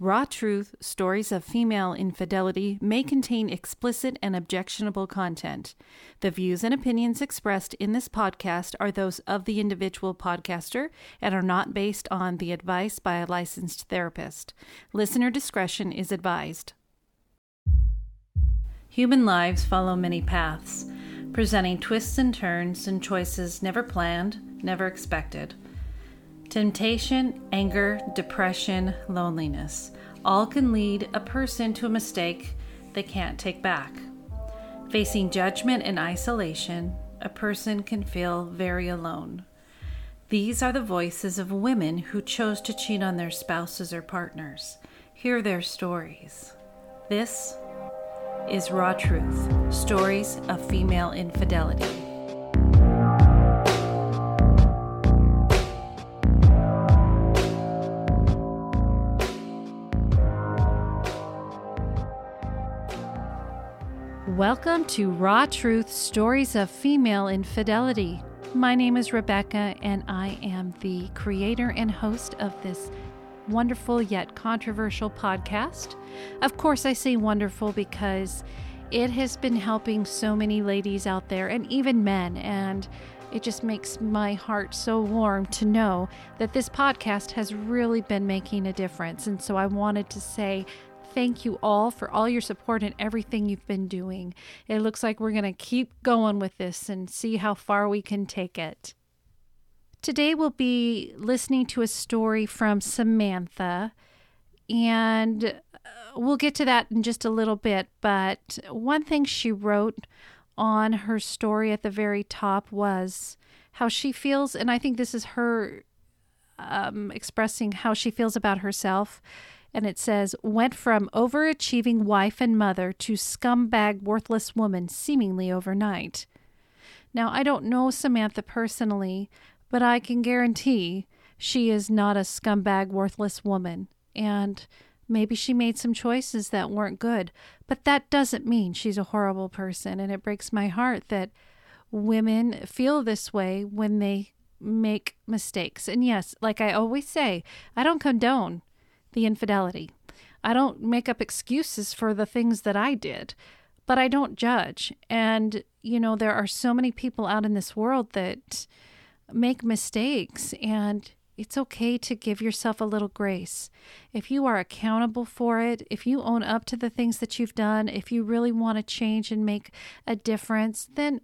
Raw Truth Stories of Female Infidelity may contain explicit and objectionable content. The views and opinions expressed in this podcast are those of the individual podcaster and are not based on the advice by a licensed therapist. Listener discretion is advised. Human lives follow many paths, presenting twists and turns and choices never planned, never expected. Temptation, anger, depression, loneliness all can lead a person to a mistake they can't take back. Facing judgment and isolation, a person can feel very alone. These are the voices of women who chose to cheat on their spouses or partners. Hear their stories. This is Raw Truth Stories of Female Infidelity. Welcome to Raw Truth Stories of Female Infidelity. My name is Rebecca, and I am the creator and host of this wonderful yet controversial podcast. Of course, I say wonderful because it has been helping so many ladies out there and even men, and it just makes my heart so warm to know that this podcast has really been making a difference. And so I wanted to say thank you all for all your support and everything you've been doing. It looks like we're going to keep going with this and see how far we can take it. Today, we'll be listening to a story from Samantha, and uh, we'll get to that in just a little bit. But one thing she wrote on her story at the very top was how she feels, and I think this is her um, expressing how she feels about herself and it says, went from overachieving wife and mother to scumbag, worthless woman seemingly overnight. Now, I don't know Samantha personally, but I can guarantee she is not a scumbag, worthless woman. And maybe she made some choices that weren't good, but that doesn't mean she's a horrible person. And it breaks my heart that women feel this way when they make mistakes. And yes, like I always say, I don't condone the infidelity. I don't make up excuses for the things that I did, but I don't judge. And, you know, there are so many people out in this world that make mistakes, and it's okay to give yourself a little grace. If you are accountable for it, if you own up to the things that you've done, if you really want to change and make a difference, then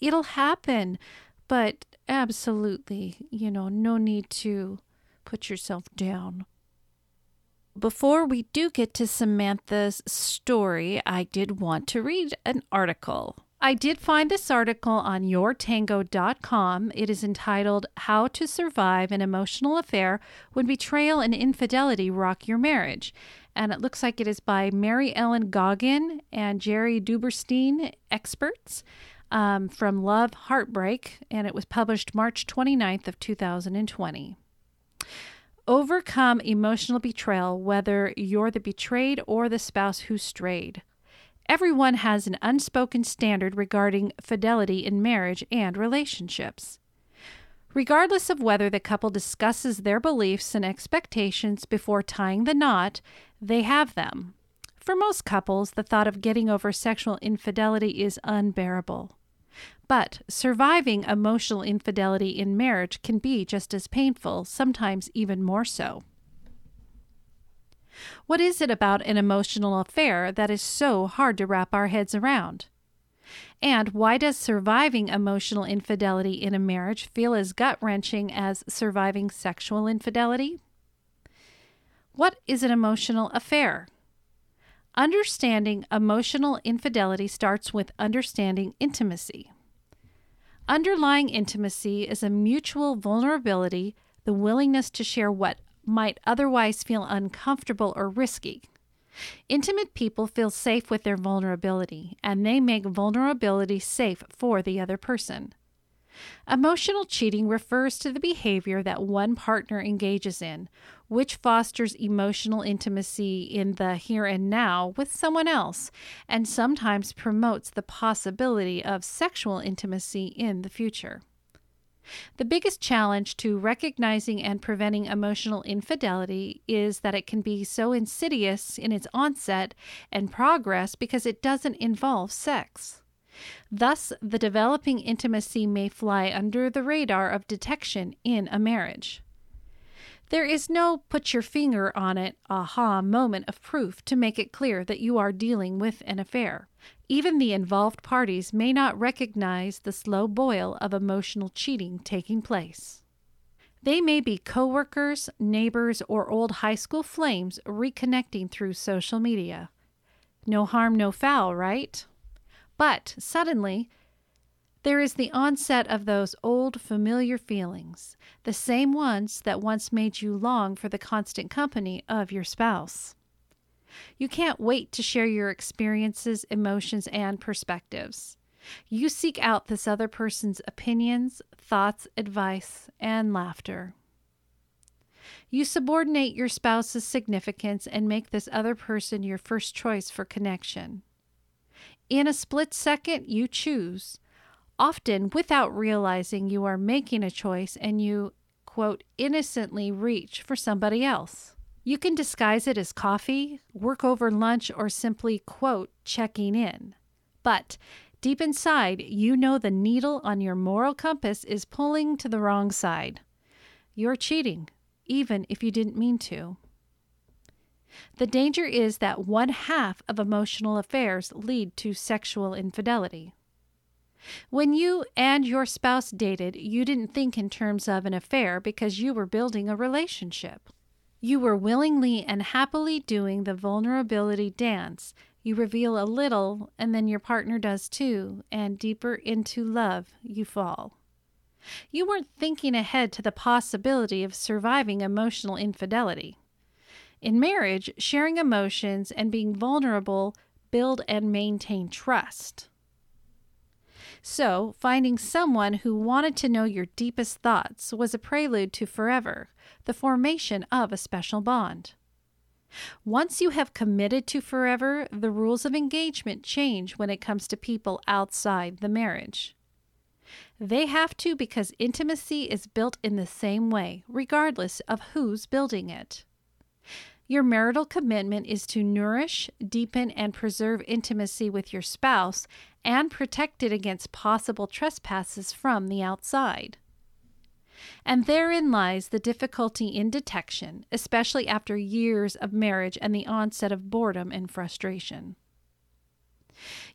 it'll happen. But absolutely, you know, no need to put yourself down. Before we do get to Samantha's story, I did want to read an article. I did find this article on yourtango.com. It is entitled How to Survive an Emotional Affair When Betrayal and Infidelity Rock Your Marriage. And it looks like it is by Mary Ellen Goggin and Jerry Duberstein, experts um, from Love Heartbreak, and it was published March 29th of 2020 overcome emotional betrayal, whether you're the betrayed or the spouse who strayed. Everyone has an unspoken standard regarding fidelity in marriage and relationships. Regardless of whether the couple discusses their beliefs and expectations before tying the knot, they have them. For most couples, the thought of getting over sexual infidelity is unbearable. But surviving emotional infidelity in marriage can be just as painful, sometimes even more so. What is it about an emotional affair that is so hard to wrap our heads around? And why does surviving emotional infidelity in a marriage feel as gut wrenching as surviving sexual infidelity? What is an emotional affair? Understanding emotional infidelity starts with understanding intimacy. Underlying intimacy is a mutual vulnerability, the willingness to share what might otherwise feel uncomfortable or risky. Intimate people feel safe with their vulnerability, and they make vulnerability safe for the other person. Emotional cheating refers to the behavior that one partner engages in, which fosters emotional intimacy in the here and now with someone else, and sometimes promotes the possibility of sexual intimacy in the future. The biggest challenge to recognizing and preventing emotional infidelity is that it can be so insidious in its onset and progress because it doesn't involve sex. Thus, the developing intimacy may fly under the radar of detection in a marriage. There is no put your finger on it, aha moment of proof to make it clear that you are dealing with an affair. Even the involved parties may not recognize the slow boil of emotional cheating taking place. They may be coworkers, neighbors, or old high school flames reconnecting through social media. No harm, no foul, right? But suddenly, there is the onset of those old familiar feelings, the same ones that once made you long for the constant company of your spouse. You can't wait to share your experiences, emotions, and perspectives. You seek out this other person's opinions, thoughts, advice, and laughter. You subordinate your spouse's significance and make this other person your first choice for connection. In a split second, you choose often without realizing you are making a choice and you, quote, innocently reach for somebody else. You can disguise it as coffee, work over lunch, or simply, quote, checking in. But deep inside, you know the needle on your moral compass is pulling to the wrong side. You're cheating, even if you didn't mean to. The danger is that one half of emotional affairs lead to sexual infidelity. When you and your spouse dated, you didn't think in terms of an affair because you were building a relationship. You were willingly and happily doing the vulnerability dance. You reveal a little, and then your partner does too, and deeper into love you fall. You weren't thinking ahead to the possibility of surviving emotional infidelity. In marriage, sharing emotions and being vulnerable build and maintain trust. So, finding someone who wanted to know your deepest thoughts was a prelude to forever, the formation of a special bond. Once you have committed to forever, the rules of engagement change when it comes to people outside the marriage. They have to because intimacy is built in the same way, regardless of who's building it. Your marital commitment is to nourish, deepen, and preserve intimacy with your spouse and protect it against possible trespasses from the outside. And therein lies the difficulty in detection, especially after years of marriage and the onset of boredom and frustration.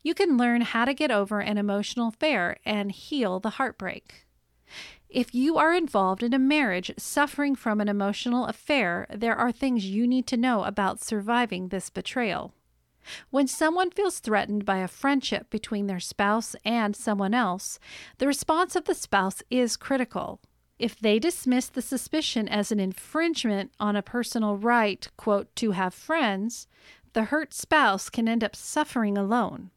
You can learn how to get over an emotional affair and heal the heartbreak. If you are involved in a marriage suffering from an emotional affair, there are things you need to know about surviving this betrayal. When someone feels threatened by a friendship between their spouse and someone else, the response of the spouse is critical. If they dismiss the suspicion as an infringement on a personal right, quote, to have friends, the hurt spouse can end up suffering alone.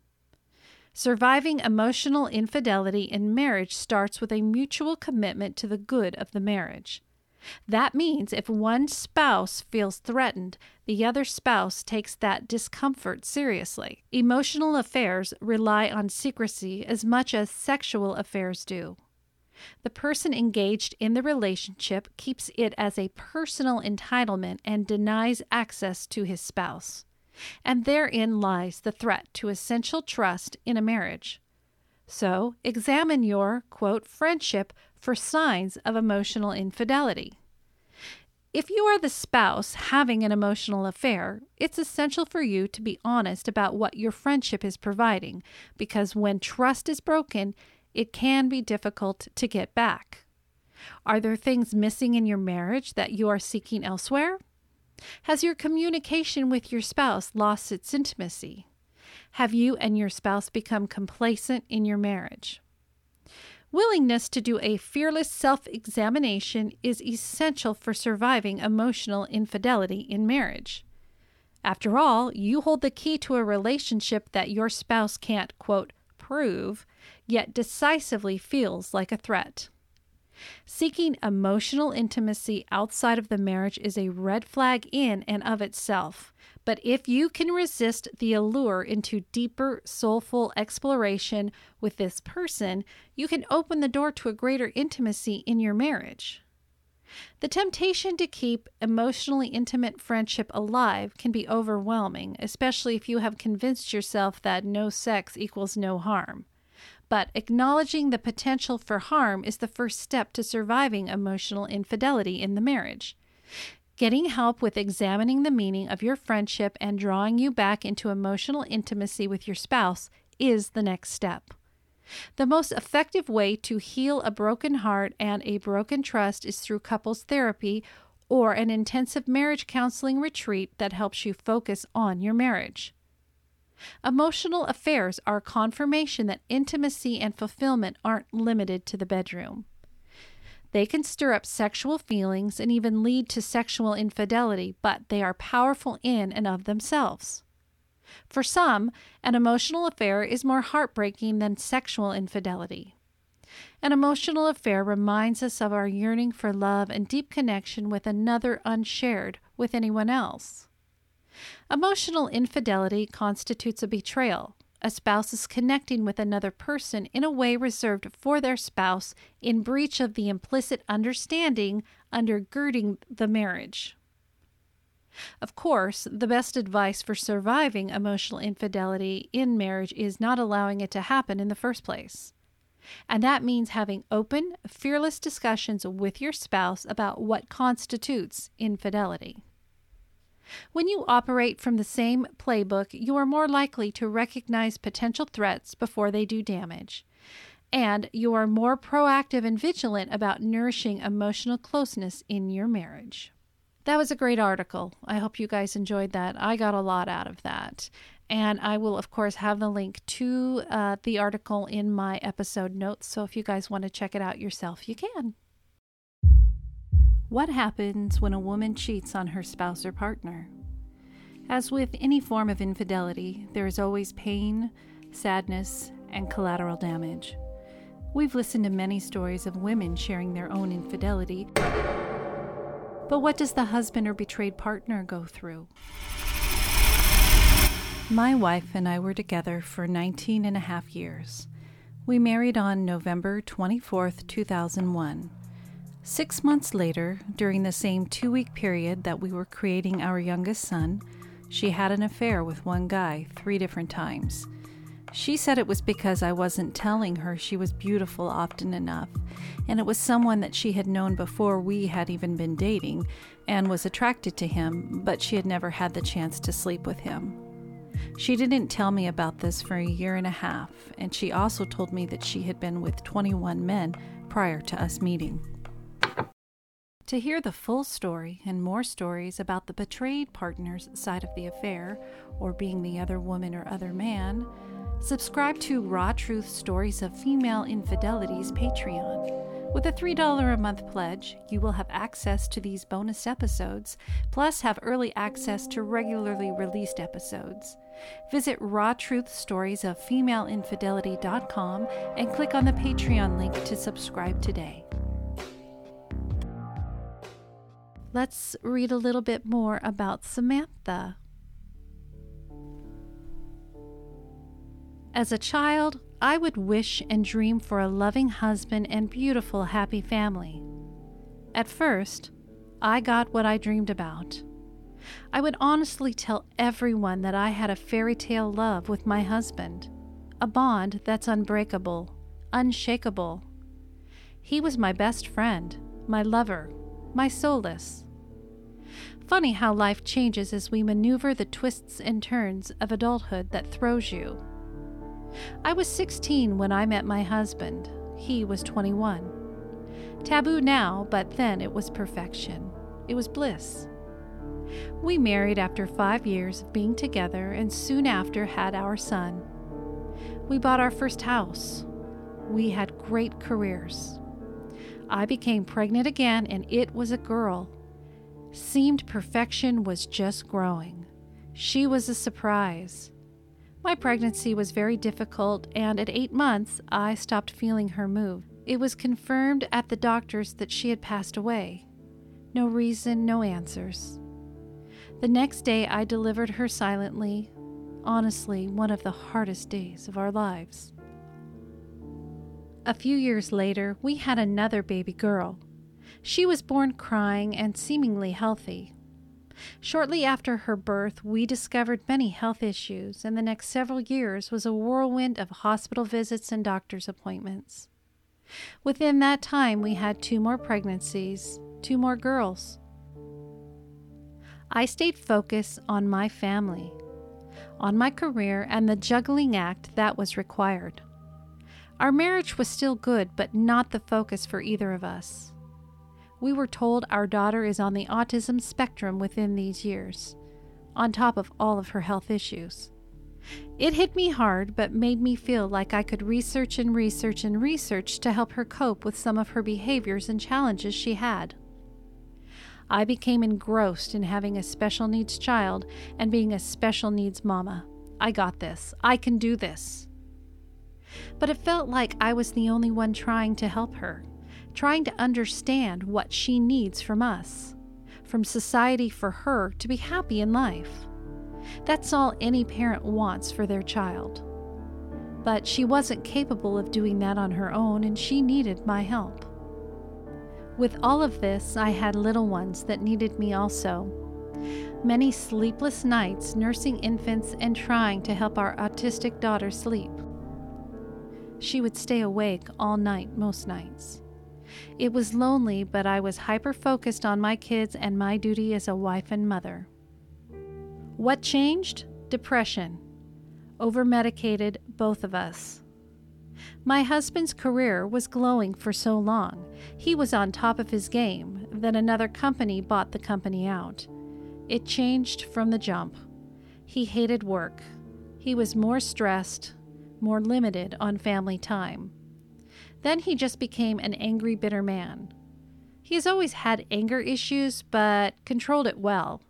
Surviving emotional infidelity in marriage starts with a mutual commitment to the good of the marriage. That means if one spouse feels threatened, the other spouse takes that discomfort seriously. Emotional affairs rely on secrecy as much as sexual affairs do. The person engaged in the relationship keeps it as a personal entitlement and denies access to his spouse and therein lies the threat to essential trust in a marriage. So, examine your, quote, friendship for signs of emotional infidelity. If you are the spouse having an emotional affair, it's essential for you to be honest about what your friendship is providing, because when trust is broken, it can be difficult to get back. Are there things missing in your marriage that you are seeking elsewhere? Has your communication with your spouse lost its intimacy? Have you and your spouse become complacent in your marriage? Willingness to do a fearless self examination is essential for surviving emotional infidelity in marriage. After all, you hold the key to a relationship that your spouse can't, quote, prove, yet decisively feels like a threat. Seeking emotional intimacy outside of the marriage is a red flag in and of itself. But if you can resist the allure into deeper, soulful exploration with this person, you can open the door to a greater intimacy in your marriage. The temptation to keep emotionally intimate friendship alive can be overwhelming, especially if you have convinced yourself that no sex equals no harm. But acknowledging the potential for harm is the first step to surviving emotional infidelity in the marriage. Getting help with examining the meaning of your friendship and drawing you back into emotional intimacy with your spouse is the next step. The most effective way to heal a broken heart and a broken trust is through couples therapy or an intensive marriage counseling retreat that helps you focus on your marriage. Emotional affairs are a confirmation that intimacy and fulfillment aren't limited to the bedroom. They can stir up sexual feelings and even lead to sexual infidelity, but they are powerful in and of themselves. For some, an emotional affair is more heartbreaking than sexual infidelity. An emotional affair reminds us of our yearning for love and deep connection with another unshared with anyone else. Emotional infidelity constitutes a betrayal. A spouse is connecting with another person in a way reserved for their spouse in breach of the implicit understanding undergirding the marriage. Of course, the best advice for surviving emotional infidelity in marriage is not allowing it to happen in the first place. And that means having open, fearless discussions with your spouse about what constitutes infidelity. When you operate from the same playbook, you are more likely to recognize potential threats before they do damage. And you are more proactive and vigilant about nourishing emotional closeness in your marriage. That was a great article. I hope you guys enjoyed that. I got a lot out of that. And I will, of course, have the link to uh, the article in my episode notes. So if you guys want to check it out yourself, you can. What happens when a woman cheats on her spouse or partner? As with any form of infidelity, there is always pain, sadness, and collateral damage. We've listened to many stories of women sharing their own infidelity. But what does the husband or betrayed partner go through? My wife and I were together for 19 and a half years. We married on November 24th, 2001. Six months later, during the same two week period that we were creating our youngest son, she had an affair with one guy three different times. She said it was because I wasn't telling her she was beautiful often enough, and it was someone that she had known before we had even been dating and was attracted to him, but she had never had the chance to sleep with him. She didn't tell me about this for a year and a half, and she also told me that she had been with 21 men prior to us meeting. To hear the full story and more stories about the betrayed partner's side of the affair, or being the other woman or other man, subscribe to Raw Truth Stories of Female Infidelity's Patreon. With a $3 a month pledge, you will have access to these bonus episodes, plus have early access to regularly released episodes. Visit rawtruthstoriesoffemaleinfidelity.com and click on the Patreon link to subscribe today. Let's read a little bit more about Samantha. As a child, I would wish and dream for a loving husband and beautiful, happy family. At first, I got what I dreamed about. I would honestly tell everyone that I had a fairy tale love with my husband, a bond that's unbreakable, unshakable. He was my best friend, my lover, my solace. Funny how life changes as we maneuver the twists and turns of adulthood that throws you. I was 16 when I met my husband. He was 21. Taboo now, but then it was perfection. It was bliss. We married after five years of being together and soon after had our son. We bought our first house. We had great careers. I became pregnant again, and it was a girl seemed perfection was just growing. She was a surprise. My pregnancy was very difficult, and at eight months, I stopped feeling her move. It was confirmed at the doctor's that she had passed away. No reason, no answers. The next day, I delivered her silently, honestly, one of the hardest days of our lives. A few years later, we had another baby girl. She was born crying and seemingly healthy. Shortly after her birth, we discovered many health issues, and the next several years was a whirlwind of hospital visits and doctor's appointments. Within that time, we had two more pregnancies, two more girls. I stayed focused on my family, on my career, and the juggling act that was required. Our marriage was still good, but not the focus for either of us. We were told our daughter is on the autism spectrum within these years, on top of all of her health issues. It hit me hard, but made me feel like I could research and research and research to help her cope with some of her behaviors and challenges she had. I became engrossed in having a special needs child and being a special needs mama. I got this. I can do this. But it felt like I was the only one trying to help her, trying to understand what she needs from us, from society for her to be happy in life. That's all any parent wants for their child. But she wasn't capable of doing that on her own, and she needed my help. With all of this, I had little ones that needed me also. Many sleepless nights nursing infants and trying to help our autistic daughter sleep. She would stay awake all night most nights. It was lonely, but I was hyper focused on my kids and my duty as a wife and mother. What changed? Depression. Over medicated, both of us. My husband's career was glowing for so long. He was on top of his game. Then another company bought the company out. It changed from the jump. He hated work. He was more stressed, more limited on family time. Then he just became an angry, bitter man. He has always had anger issues, but controlled it well.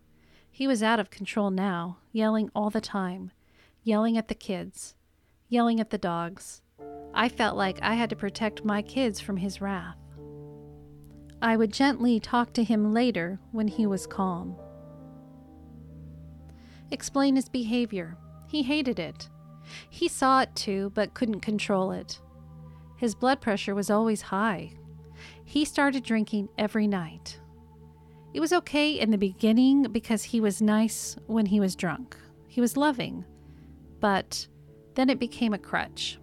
He was out of control now, yelling all the time, yelling at the kids, yelling at the dogs. I felt like I had to protect my kids from his wrath. I would gently talk to him later when he was calm. Explain his behavior. He hated it. He saw it too, but couldn't control it. His blood pressure was always high. He started drinking every night. It was okay in the beginning because he was nice when he was drunk. He was loving. But then it became a crutch.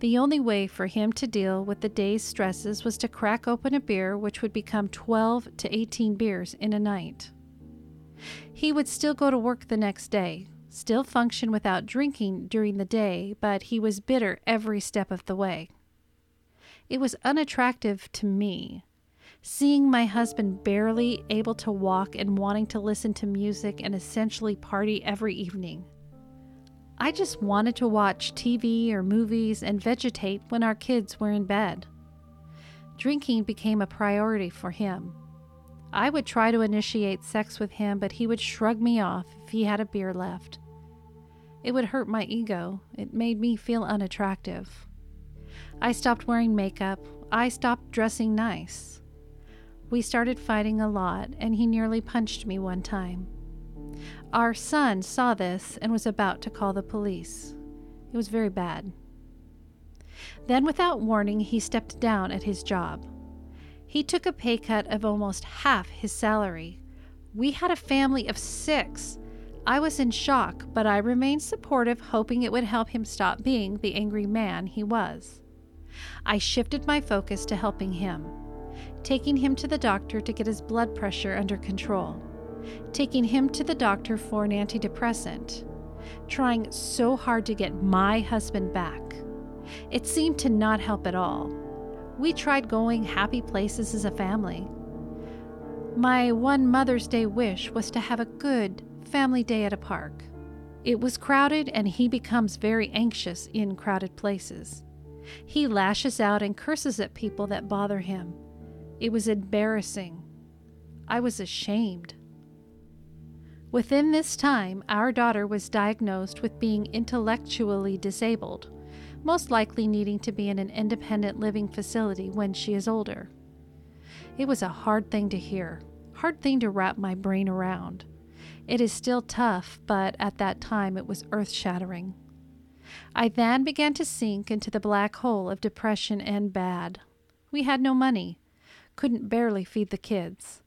The only way for him to deal with the day's stresses was to crack open a beer, which would become 12 to 18 beers in a night. He would still go to work the next day, still function without drinking during the day, but he was bitter every step of the way. It was unattractive to me. Seeing my husband barely able to walk and wanting to listen to music and essentially party every evening. I just wanted to watch TV or movies and vegetate when our kids were in bed. Drinking became a priority for him. I would try to initiate sex with him, but he would shrug me off if he had a beer left. It would hurt my ego. It made me feel unattractive. I stopped wearing makeup. I stopped dressing nice. We started fighting a lot, and he nearly punched me one time. Our son saw this and was about to call the police. It was very bad. Then, without warning, he stepped down at his job. He took a pay cut of almost half his salary. We had a family of six. I was in shock, but I remained supportive, hoping it would help him stop being the angry man he was. I shifted my focus to helping him, taking him to the doctor to get his blood pressure under control, taking him to the doctor for an antidepressant, trying so hard to get my husband back. It seemed to not help at all. We tried going happy places as a family. My one Mother's Day wish was to have a good family day at a park. It was crowded, and he becomes very anxious in crowded places. He lashes out and curses at people that bother him. It was embarrassing. I was ashamed. Within this time, our daughter was diagnosed with being intellectually disabled. Most likely needing to be in an independent living facility when she is older. It was a hard thing to hear, hard thing to wrap my brain around. It is still tough, but at that time it was earth shattering. I then began to sink into the black hole of depression and bad. We had no money, couldn't barely feed the kids.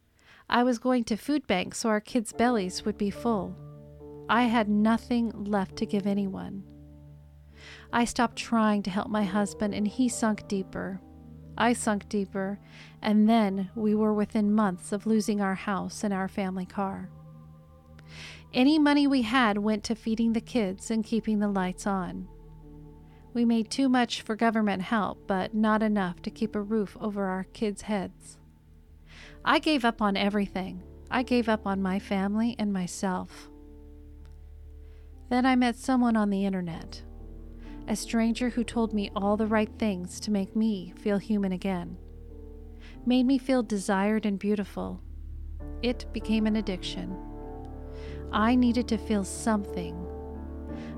I was going to food banks so our kids' bellies would be full. I had nothing left to give anyone. I stopped trying to help my husband and he sunk deeper. I sunk deeper, and then we were within months of losing our house and our family car. Any money we had went to feeding the kids and keeping the lights on. We made too much for government help, but not enough to keep a roof over our kids' heads. I gave up on everything. I gave up on my family and myself. Then I met someone on the internet, a stranger who told me all the right things to make me feel human again, made me feel desired and beautiful. It became an addiction. I needed to feel something.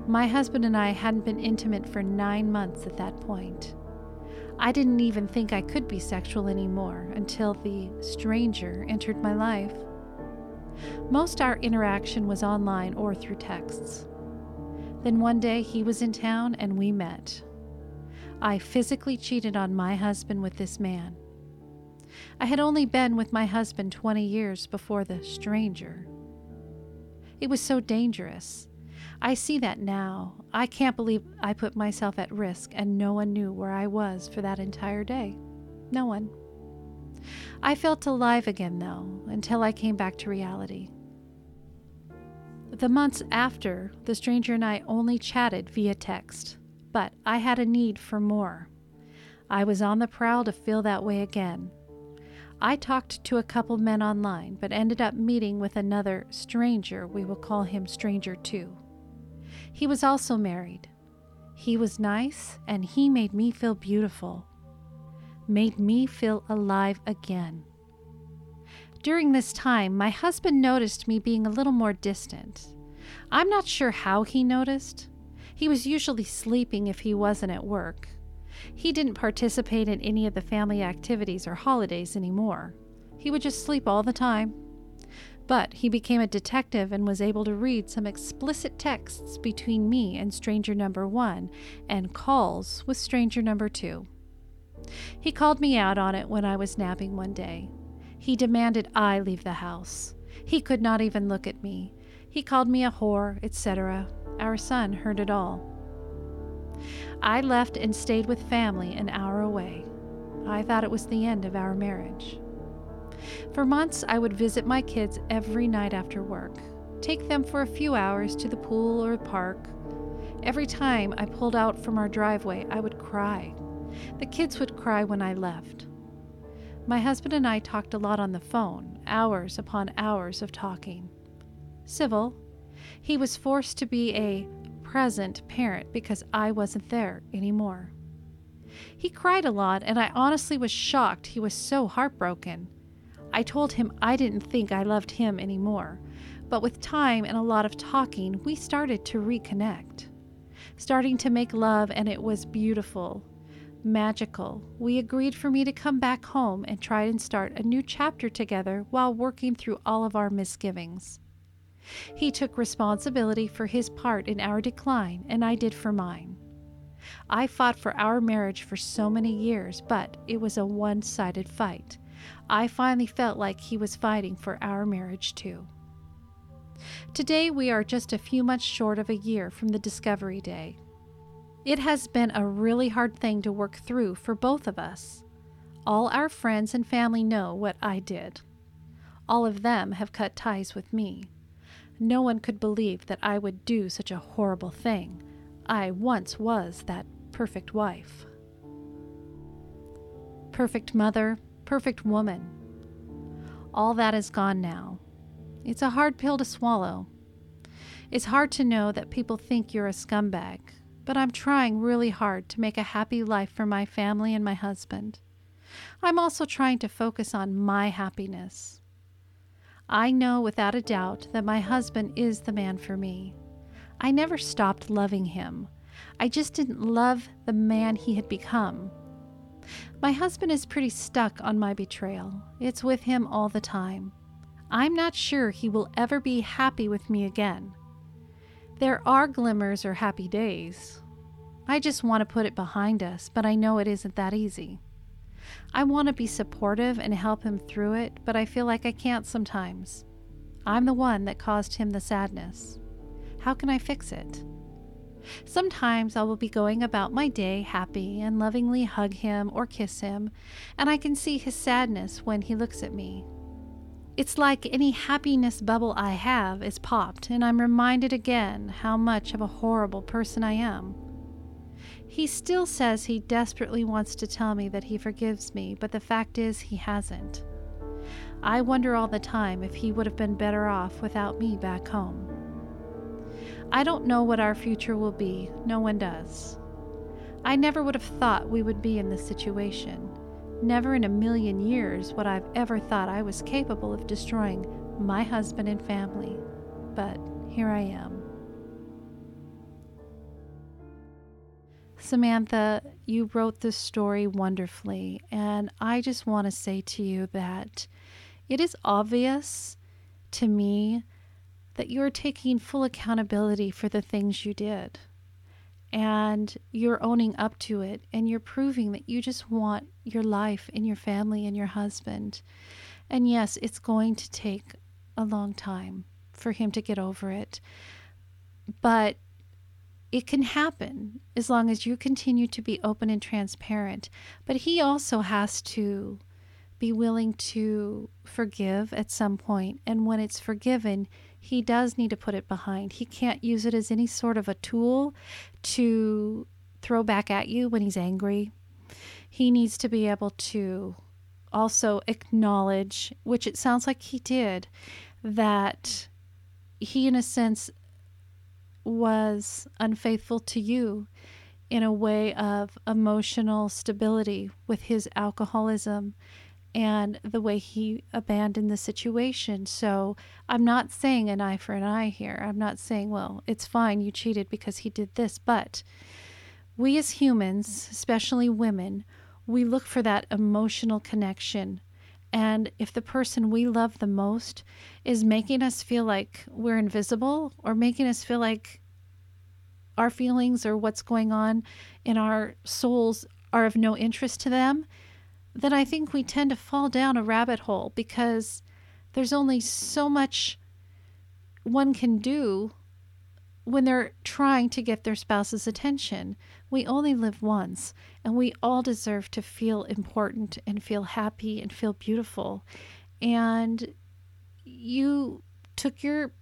My husband and I hadn't been intimate for nine months at that point. I didn't even think I could be sexual anymore until the stranger entered my life. Most our interaction was online or through texts. Then one day he was in town and we met. I physically cheated on my husband with this man. I had only been with my husband 20 years before the stranger. It was so dangerous. I see that now. I can't believe I put myself at risk and no one knew where I was for that entire day. No one. I felt alive again, though, until I came back to reality. The months after, the stranger and I only chatted via text, but I had a need for more. I was on the prowl to feel that way again. I talked to a couple men online, but ended up meeting with another stranger. We will call him Stranger 2. He was also married. He was nice, and he made me feel beautiful, made me feel alive again. During this time, my husband noticed me being a little more distant. I'm not sure how he noticed. He was usually sleeping if he wasn't at work. He didn't participate in any of the family activities or holidays anymore. He would just sleep all the time. But he became a detective and was able to read some explicit texts between me and stranger number one and calls with stranger number two. He called me out on it when I was napping one day. He demanded I leave the house. He could not even look at me. He called me a whore, etc. Our son heard it all. I left and stayed with family an hour away. I thought it was the end of our marriage. For months, I would visit my kids every night after work, take them for a few hours to the pool or park. Every time I pulled out from our driveway, I would cry. The kids would cry when I left. My husband and I talked a lot on the phone, hours upon hours of talking. Civil. He was forced to be a present parent because I wasn't there anymore. He cried a lot, and I honestly was shocked he was so heartbroken. I told him I didn't think I loved him anymore, but with time and a lot of talking, we started to reconnect. Starting to make love, and it was beautiful, magical. We agreed for me to come back home and try and start a new chapter together while working through all of our misgivings. He took responsibility for his part in our decline, and I did for mine. I fought for our marriage for so many years, but it was a one sided fight. I finally felt like he was fighting for our marriage too. Today, we are just a few months short of a year from the Discovery Day. It has been a really hard thing to work through for both of us. All our friends and family know what I did. All of them have cut ties with me. No one could believe that I would do such a horrible thing. I once was that perfect wife. Perfect mother, perfect woman. All that is gone now. It's a hard pill to swallow. It's hard to know that people think you're a scumbag, but I'm trying really hard to make a happy life for my family and my husband. I'm also trying to focus on my happiness. I know without a doubt that my husband is the man for me. I never stopped loving him. I just didn't love the man he had become. My husband is pretty stuck on my betrayal. It's with him all the time. I'm not sure he will ever be happy with me again. There are glimmers or happy days. I just want to put it behind us, but I know it isn't that easy. I want to be supportive and help him through it, but I feel like I can't sometimes. I'm the one that caused him the sadness. How can I fix it? Sometimes I will be going about my day happy and lovingly hug him or kiss him, and I can see his sadness when he looks at me. It's like any happiness bubble I have is popped, and I'm reminded again how much of a horrible person I am. He still says he desperately wants to tell me that he forgives me, but the fact is he hasn't. I wonder all the time if he would have been better off without me back home. I don't know what our future will be, no one does. I never would have thought we would be in this situation. Never in a million years would I've ever thought I was capable of destroying my husband and family. But here I am. Samantha, you wrote this story wonderfully, and I just want to say to you that it is obvious to me that you're taking full accountability for the things you did. And you're owning up to it, and you're proving that you just want your life and your family and your husband. And yes, it's going to take a long time for him to get over it. But it can happen as long as you continue to be open and transparent. But he also has to be willing to forgive at some point. And when it's forgiven, he does need to put it behind. He can't use it as any sort of a tool to throw back at you when he's angry. He needs to be able to also acknowledge, which it sounds like he did, that he, in a sense, was unfaithful to you in a way of emotional stability with his alcoholism and the way he abandoned the situation. So I'm not saying an eye for an eye here. I'm not saying, well, it's fine, you cheated because he did this. But we as humans, especially women, we look for that emotional connection. And if the person we love the most is making us feel like we're invisible or making us feel like our feelings or what's going on in our souls are of no interest to them, then I think we tend to fall down a rabbit hole because there's only so much one can do when they're trying to get their spouse's attention. We only live once, and we all deserve to feel important and feel happy and feel beautiful. And you took your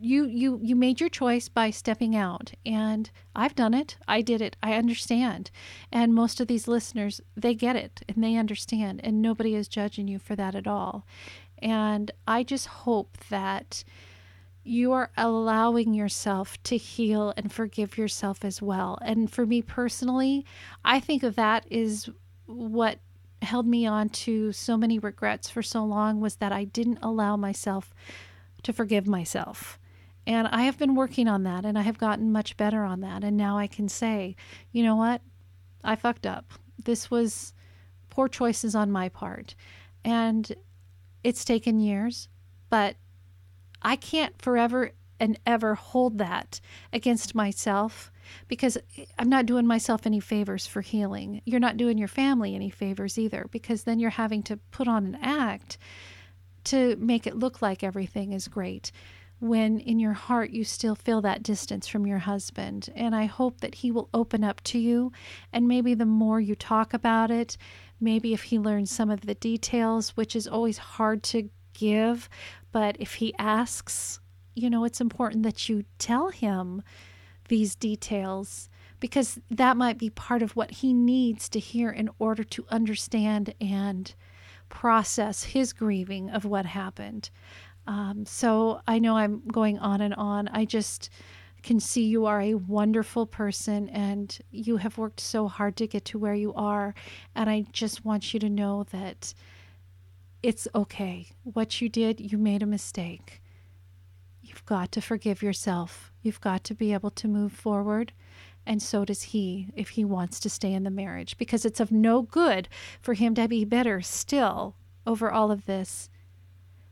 you you you made your choice by stepping out and I've done it. I did it. I understand. And most of these listeners, they get it and they understand and nobody is judging you for that at all. And I just hope that you are allowing yourself to heal and forgive yourself as well. And for me personally, I think of that is what held me on to so many regrets for so long was that I didn't allow myself to forgive myself. And I have been working on that and I have gotten much better on that. And now I can say, you know what? I fucked up. This was poor choices on my part. And it's taken years, but I can't forever and ever hold that against myself because I'm not doing myself any favors for healing. You're not doing your family any favors either because then you're having to put on an act to make it look like everything is great when in your heart you still feel that distance from your husband. And I hope that he will open up to you. And maybe the more you talk about it, maybe if he learns some of the details, which is always hard to give, but if he asks, you know, it's important that you tell him these details because that might be part of what he needs to hear in order to understand and process his grieving of what happened. Um, so I know I'm going on and on. I just can see you are a wonderful person and you have worked so hard to get to where you are. And I just want you to know that it's okay. What you did, you made a mistake. You've got to forgive yourself. You've got to be able to move forward and so does he if he wants to stay in the marriage because it's of no good for him to be bitter still over all of this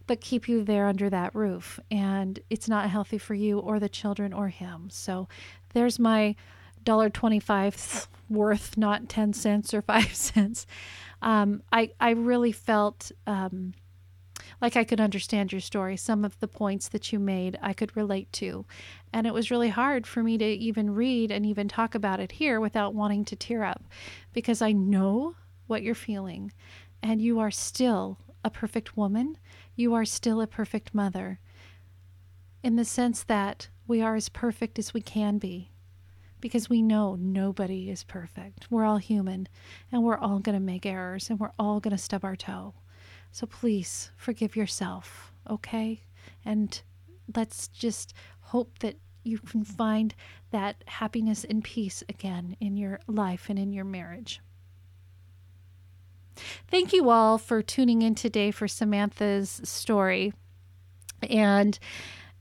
but keep you there under that roof and it's not healthy for you or the children or him so there's my dollar 25 worth not 10 cents or 5 cents um, I, I really felt um, like I could understand your story. Some of the points that you made, I could relate to. And it was really hard for me to even read and even talk about it here without wanting to tear up because I know what you're feeling. And you are still a perfect woman. You are still a perfect mother in the sense that we are as perfect as we can be because we know nobody is perfect. We're all human and we're all going to make errors and we're all going to stub our toe. So please forgive yourself, okay? And let's just hope that you can find that happiness and peace again in your life and in your marriage. Thank you all for tuning in today for Samantha's story. And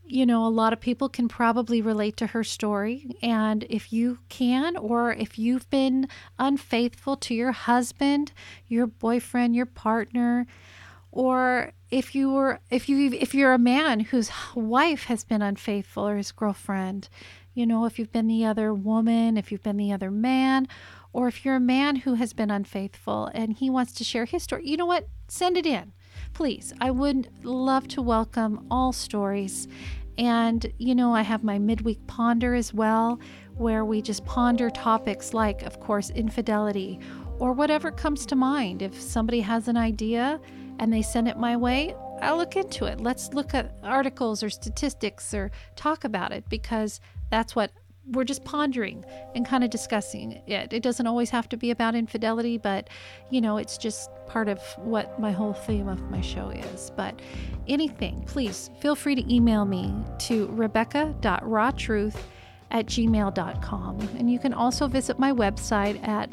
you know, a lot of people can probably relate to her story. And if you can, or if you've been unfaithful to your husband, your boyfriend, your partner, or if you were if you if you're a man whose wife has been unfaithful or his girlfriend you know if you've been the other woman if you've been the other man or if you're a man who has been unfaithful and he wants to share his story you know what? Send it in. Please. I would love to welcome all stories. And you know i have my midweek ponder as well where we just ponder topics like of course infidelity or whatever comes to mind. If somebody has an idea and they send it my way, I'll look into it. Let's look at articles or statistics or talk about it because that's what we're just pondering and kind of discussing it. It doesn't always have to be about infidelity, but you know, it's just part of what my whole theme of my show is. But anything, please feel free to email me to rebecca.rawtruth at gmail.com. And you can also visit my website at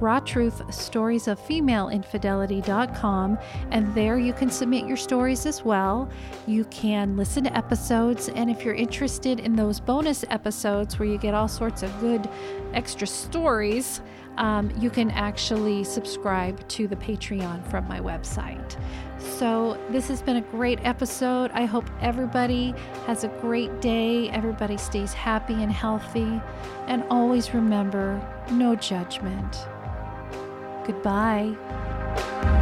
Raw Truth Stories of Female Infidelity.com, and there you can submit your stories as well. You can listen to episodes, and if you're interested in those bonus episodes where you get all sorts of good extra stories, um, you can actually subscribe to the Patreon from my website. So, this has been a great episode. I hope everybody has a great day, everybody stays happy and healthy, and always remember no judgment. Goodbye.